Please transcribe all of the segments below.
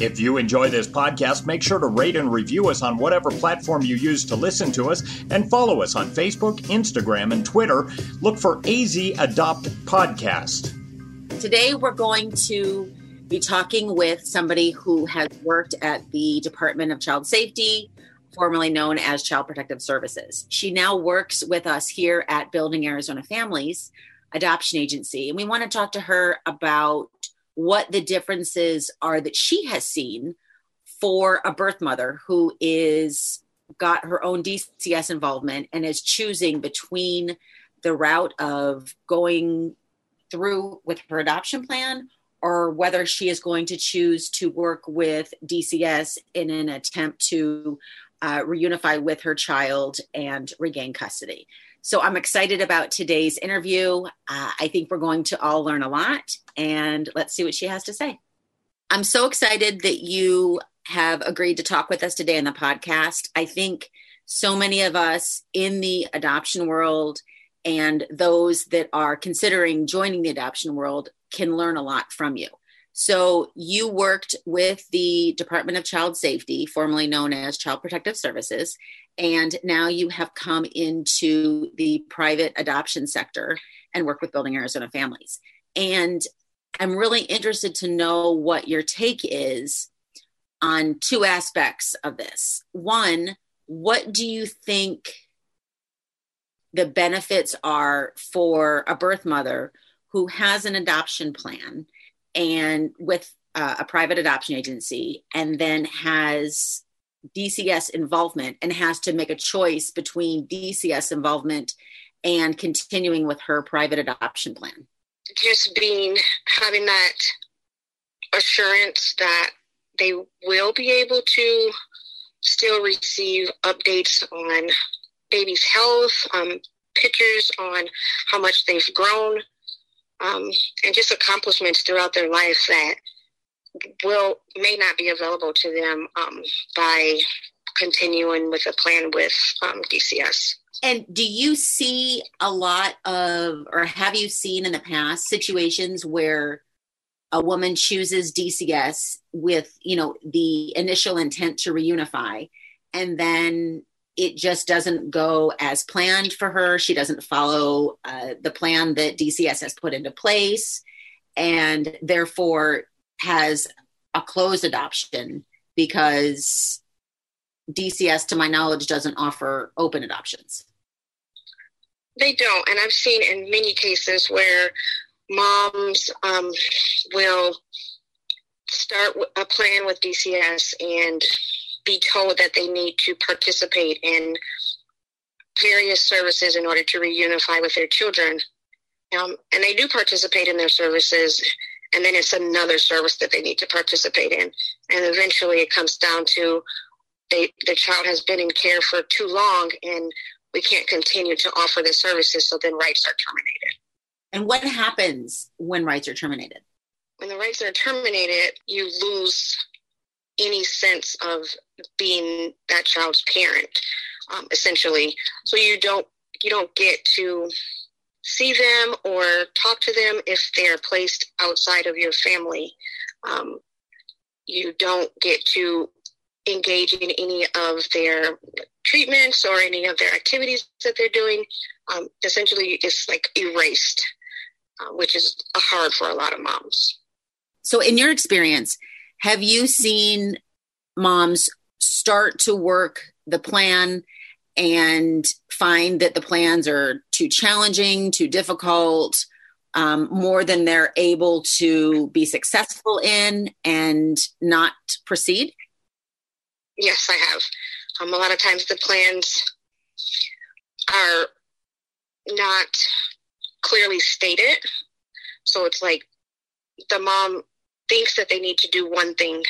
If you enjoy this podcast, make sure to rate and review us on whatever platform you use to listen to us and follow us on Facebook, Instagram, and Twitter. Look for AZ Adopt Podcast. Today, we're going to be talking with somebody who has worked at the Department of Child Safety, formerly known as Child Protective Services. She now works with us here at Building Arizona Families Adoption Agency, and we want to talk to her about what the differences are that she has seen for a birth mother who is got her own DCS involvement and is choosing between the route of going through with her adoption plan or whether she is going to choose to work with DCS in an attempt to uh, reunify with her child and regain custody. So I'm excited about today's interview. Uh, I think we're going to all learn a lot, and let's see what she has to say. I'm so excited that you have agreed to talk with us today on the podcast. I think so many of us in the adoption world and those that are considering joining the adoption world can learn a lot from you. So, you worked with the Department of Child Safety, formerly known as Child Protective Services, and now you have come into the private adoption sector and work with Building Arizona Families. And I'm really interested to know what your take is on two aspects of this. One, what do you think the benefits are for a birth mother who has an adoption plan and with uh, a private adoption agency and then has DCS involvement and has to make a choice between DCS involvement and continuing with her private adoption plan? Just being having that assurance that they will be able to still receive updates on baby's health, um, pictures on how much they've grown, um, and just accomplishments throughout their life that will may not be available to them um, by continuing with a plan with um, DCS. And do you see a lot of, or have you seen in the past situations where a woman chooses DCS with, you know, the initial intent to reunify, and then it just doesn't go as planned for her. She doesn't follow uh, the plan that DCS has put into place, and therefore has a closed adoption because DCS, to my knowledge, doesn't offer open adoptions. They don't. And I've seen in many cases where moms um, will start a plan with DCS and be told that they need to participate in various services in order to reunify with their children. Um, and they do participate in their services, and then it's another service that they need to participate in. And eventually it comes down to they, the child has been in care for too long, and we can't continue to offer the services, so then rights are terminated. And what happens when rights are terminated? When the rights are terminated, you lose any sense of being that child's parent, um, essentially. So you don't you don't get to see them or talk to them if they're placed outside of your family. Um, you don't get to engage in any of their treatments or any of their activities that they're doing. Um, essentially, it's like erased, uh, which is hard for a lot of moms. So, in your experience, have you seen moms start to work the plan and find that the plans are too challenging, too difficult, um, more than they're able to be successful in and not proceed? Yes, I have. Um, a lot of times the plans are not clearly stated. So it's like the mom thinks that they need to do one thing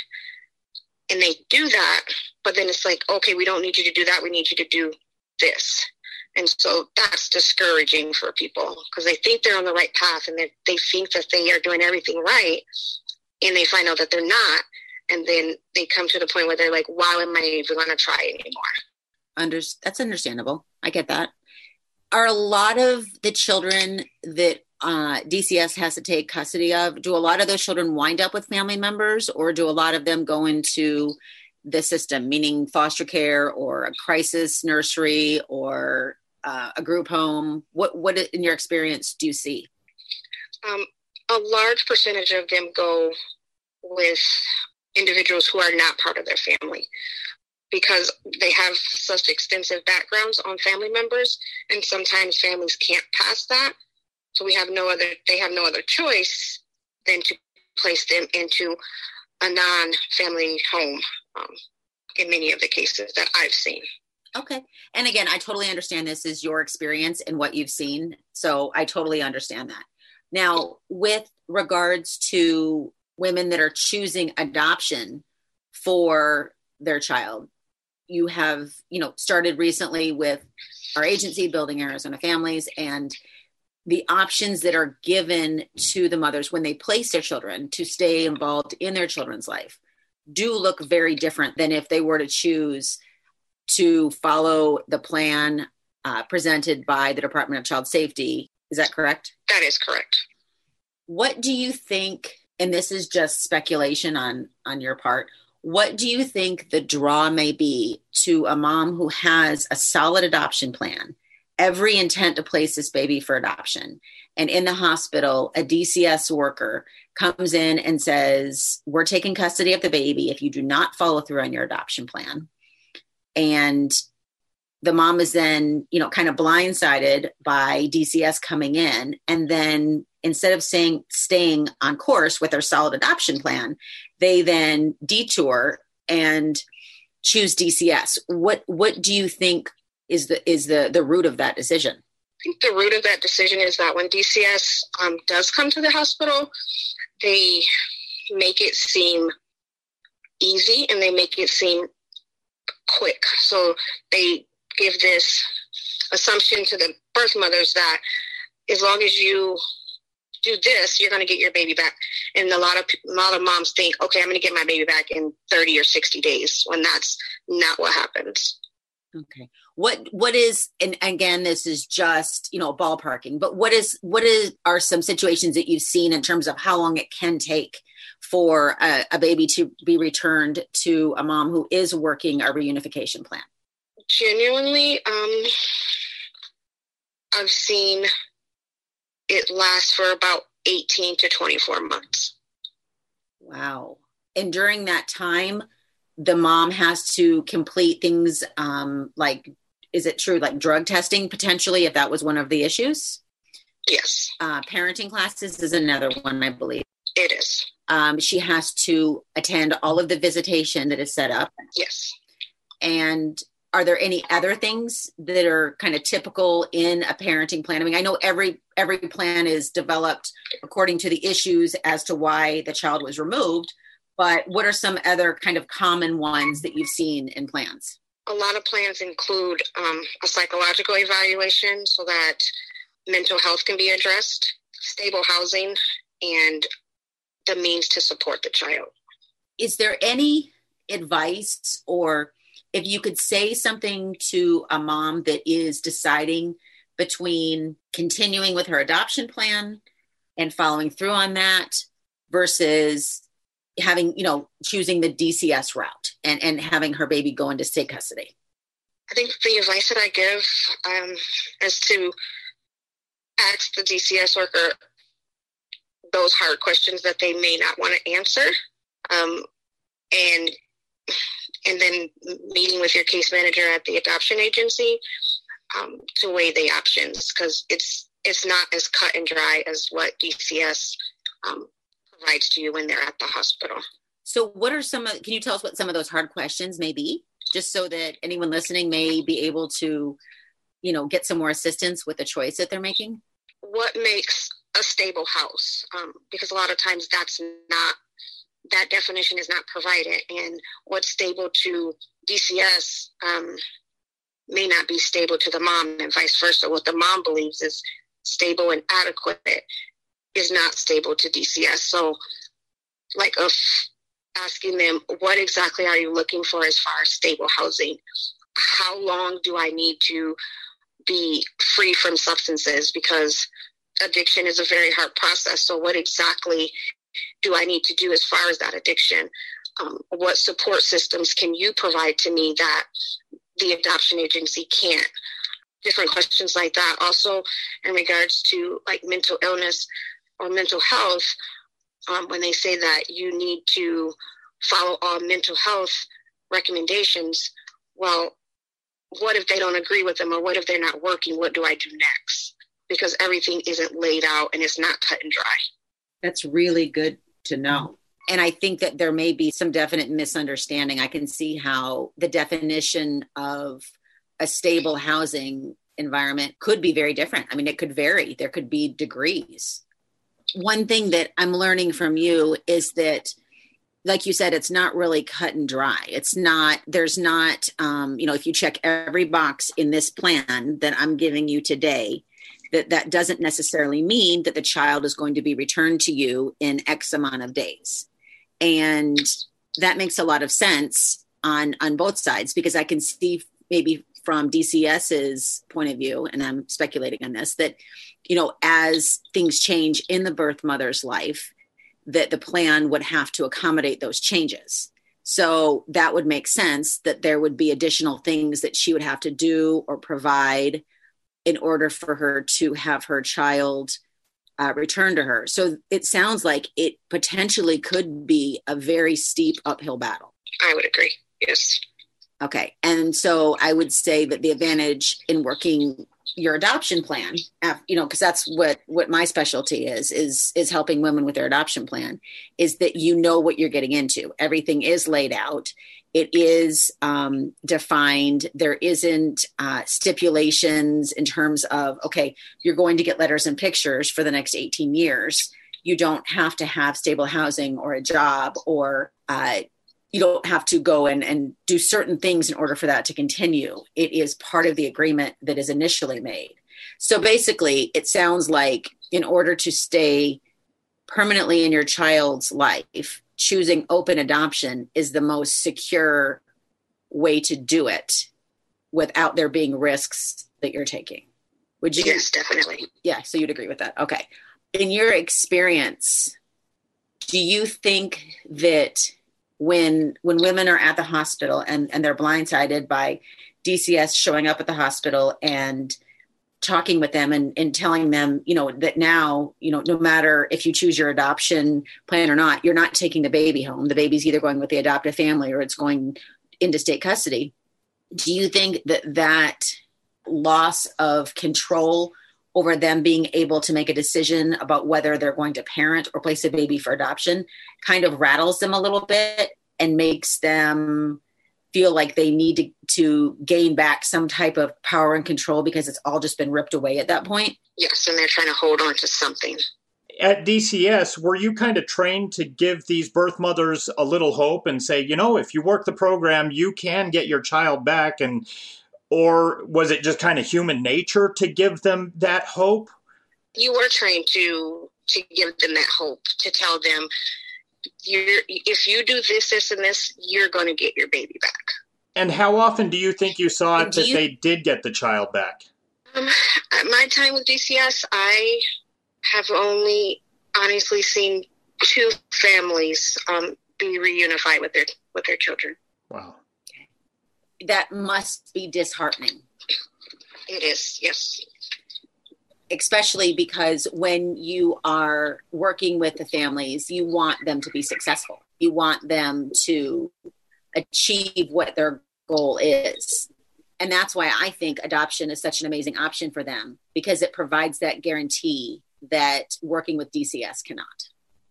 and they do that, but then it's like, okay, we don't need you to do that. We need you to do this. And so that's discouraging for people because they think they're on the right path and they, think that they are doing everything right. And they find out that they're not. And then they come to the point where they're like, why am I even going to try anymore? Under, that's understandable. I get that. Are a lot of the children that uh, DCS has to take custody of, do a lot of those children wind up with family members or do a lot of them go into the system, meaning foster care or a crisis nursery or uh, a group home? What, what in your experience do you see? Um, a large percentage of them go with individuals who are not part of their family because they have such extensive backgrounds on family members and sometimes families can't pass that so we have no other, they have no other choice than to place them into a non family home um, in many of the cases that I've seen. Okay. And again, I totally understand this is your experience and what you've seen. So I totally understand that. Now, with regards to women that are choosing adoption for their child, you have, you know, started recently with our agency, Building Arizona Families, and the options that are given to the mothers when they place their children to stay involved in their children's life do look very different than if they were to choose to follow the plan uh, presented by the Department of Child Safety. Is that correct? That is correct. What do you think? And this is just speculation on on your part. What do you think the draw may be to a mom who has a solid adoption plan every intent to place this baby for adoption. And in the hospital, a DCS worker comes in and says, We're taking custody of the baby if you do not follow through on your adoption plan. And the mom is then, you know, kind of blindsided by DCS coming in. And then instead of saying staying on course with their solid adoption plan, they then detour and choose DCS. What what do you think is the is the the root of that decision? I think the root of that decision is that when DCS um, does come to the hospital, they make it seem easy and they make it seem quick. So they give this assumption to the birth mothers that as long as you do this, you're going to get your baby back. And a lot of a lot of moms think, okay, I'm going to get my baby back in 30 or 60 days, when that's not what happens. Okay. What what is and again this is just, you know, ballparking, but what is what is are some situations that you've seen in terms of how long it can take for a, a baby to be returned to a mom who is working a reunification plan? Genuinely, um I've seen it last for about 18 to 24 months. Wow. And during that time, the mom has to complete things um, like is it true like drug testing potentially if that was one of the issues? Yes. Uh, parenting classes is another one i believe. It is. Um, she has to attend all of the visitation that is set up. Yes. And are there any other things that are kind of typical in a parenting plan? I mean i know every every plan is developed according to the issues as to why the child was removed but what are some other kind of common ones that you've seen in plans a lot of plans include um, a psychological evaluation so that mental health can be addressed stable housing and the means to support the child. Is there any advice or if you could say something to a mom that is deciding between continuing with her adoption plan and following through on that versus having you know choosing the dcs route and and having her baby go into state custody. I think the advice that i give um, is to ask the dcs worker those hard questions that they may not want to answer um, and and then meeting with your case manager at the adoption agency um, to weigh the options because it's it's not as cut and dry as what DCS um, provides to you when they're at the hospital. So, what are some? Of, can you tell us what some of those hard questions may be, just so that anyone listening may be able to, you know, get some more assistance with the choice that they're making? What makes a stable house? Um, because a lot of times that's not that definition is not provided, and what's stable to DCS um, may not be stable to the mom, and vice versa. What the mom believes is stable and adequate is not stable to DCS. So, like, of asking them, what exactly are you looking for as far as stable housing? How long do I need to be free from substances? Because addiction is a very hard process. So, what exactly do I need to do as far as that addiction? Um, what support systems can you provide to me that the adoption agency can't? Different questions like that. Also, in regards to like mental illness or mental health, um, when they say that you need to follow all mental health recommendations, well, what if they don't agree with them or what if they're not working? What do I do next? Because everything isn't laid out and it's not cut and dry. That's really good to know. And I think that there may be some definite misunderstanding. I can see how the definition of a stable housing environment could be very different. I mean, it could vary, there could be degrees. One thing that I'm learning from you is that like you said, it's not really cut and dry. It's not, there's not, um, you know, if you check every box in this plan that I'm giving you today, that that doesn't necessarily mean that the child is going to be returned to you in x amount of days and that makes a lot of sense on on both sides because i can see maybe from dcs's point of view and i'm speculating on this that you know as things change in the birth mother's life that the plan would have to accommodate those changes so that would make sense that there would be additional things that she would have to do or provide in order for her to have her child uh, to her. So it sounds like it potentially could be a very steep uphill battle. I would agree. Yes. Okay. And so I would say that the advantage in working your adoption plan, you know, because that's what what my specialty is is is helping women with their adoption plan, is that you know what you're getting into. Everything is laid out it is um, defined. There isn't uh, stipulations in terms of, okay, you're going to get letters and pictures for the next 18 years. You don't have to have stable housing or a job, or uh, you don't have to go and, and do certain things in order for that to continue. It is part of the agreement that is initially made. So basically, it sounds like in order to stay permanently in your child's life, choosing open adoption is the most secure way to do it without there being risks that you're taking. Would you? Yes, definitely. Yeah, so you'd agree with that. Okay. In your experience, do you think that when when women are at the hospital and, and they're blindsided by DCS showing up at the hospital and talking with them and, and telling them, you know, that now, you know, no matter if you choose your adoption plan or not, you're not taking the baby home. The baby's either going with the adoptive family or it's going into state custody. Do you think that that loss of control over them being able to make a decision about whether they're going to parent or place a baby for adoption kind of rattles them a little bit and makes them feel like they need to, to gain back some type of power and control because it's all just been ripped away at that point. Yes, and they're trying to hold on to something. At DCS, were you kind of trained to give these birth mothers a little hope and say, you know, if you work the program, you can get your child back? And or was it just kind of human nature to give them that hope? You were trained to to give them that hope, to tell them, you're, if you do this, this, and this, you're going to get your baby back. And how often do you think you saw it that you, they did get the child back? Um, at my time with DCS, I have only honestly seen two families um, be reunified with their with their children. Wow, that must be disheartening. It is, yes especially because when you are working with the families, you want them to be successful. You want them to achieve what their goal is. And that's why I think adoption is such an amazing option for them because it provides that guarantee that working with DCS cannot.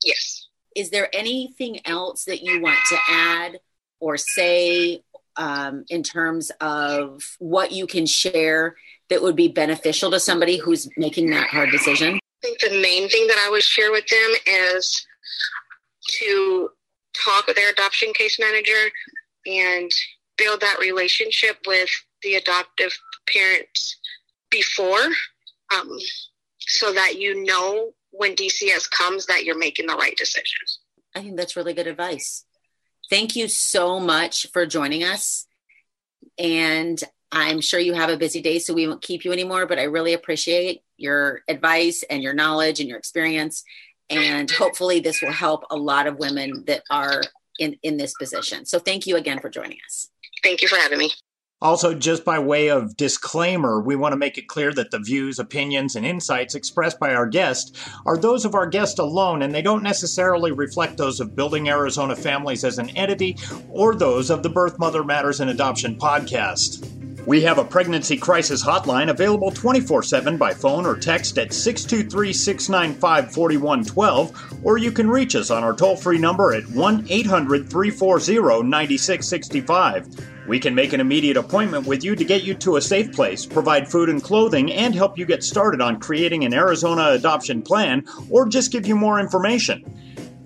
Yes. Is there anything else that you want to add or say um, in terms of what you can share that would be beneficial to somebody who's making that hard decision? I think the main thing that I would share with them is to talk with their adoption case manager and build that relationship with the adoptive parents before um, so that you know when DCS comes that you're making the right decisions. I think that's really good advice. Thank you so much for joining us. And I'm sure you have a busy day, so we won't keep you anymore, but I really appreciate your advice and your knowledge and your experience. And hopefully, this will help a lot of women that are in, in this position. So, thank you again for joining us. Thank you for having me. Also, just by way of disclaimer, we want to make it clear that the views, opinions, and insights expressed by our guest are those of our guest alone, and they don't necessarily reflect those of Building Arizona Families as an entity or those of the Birth Mother Matters and Adoption podcast. We have a pregnancy crisis hotline available 24 7 by phone or text at 623 695 4112, or you can reach us on our toll free number at 1 800 340 9665. We can make an immediate appointment with you to get you to a safe place, provide food and clothing, and help you get started on creating an Arizona adoption plan, or just give you more information.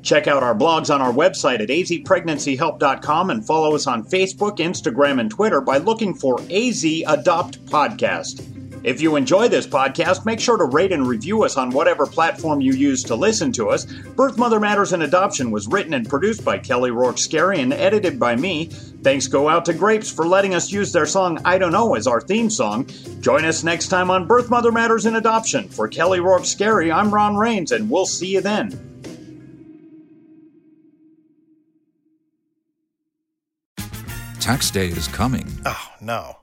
Check out our blogs on our website at azpregnancyhelp.com and follow us on Facebook, Instagram, and Twitter by looking for AZ Adopt Podcast. If you enjoy this podcast, make sure to rate and review us on whatever platform you use to listen to us. Birth Mother Matters and Adoption was written and produced by Kelly Rourke Scary and edited by me. Thanks go out to Grapes for letting us use their song I Don't Know as our theme song. Join us next time on Birth Mother Matters and Adoption. For Kelly Rourke Scary, I'm Ron Rains, and we'll see you then. Tax day is coming. Oh, no.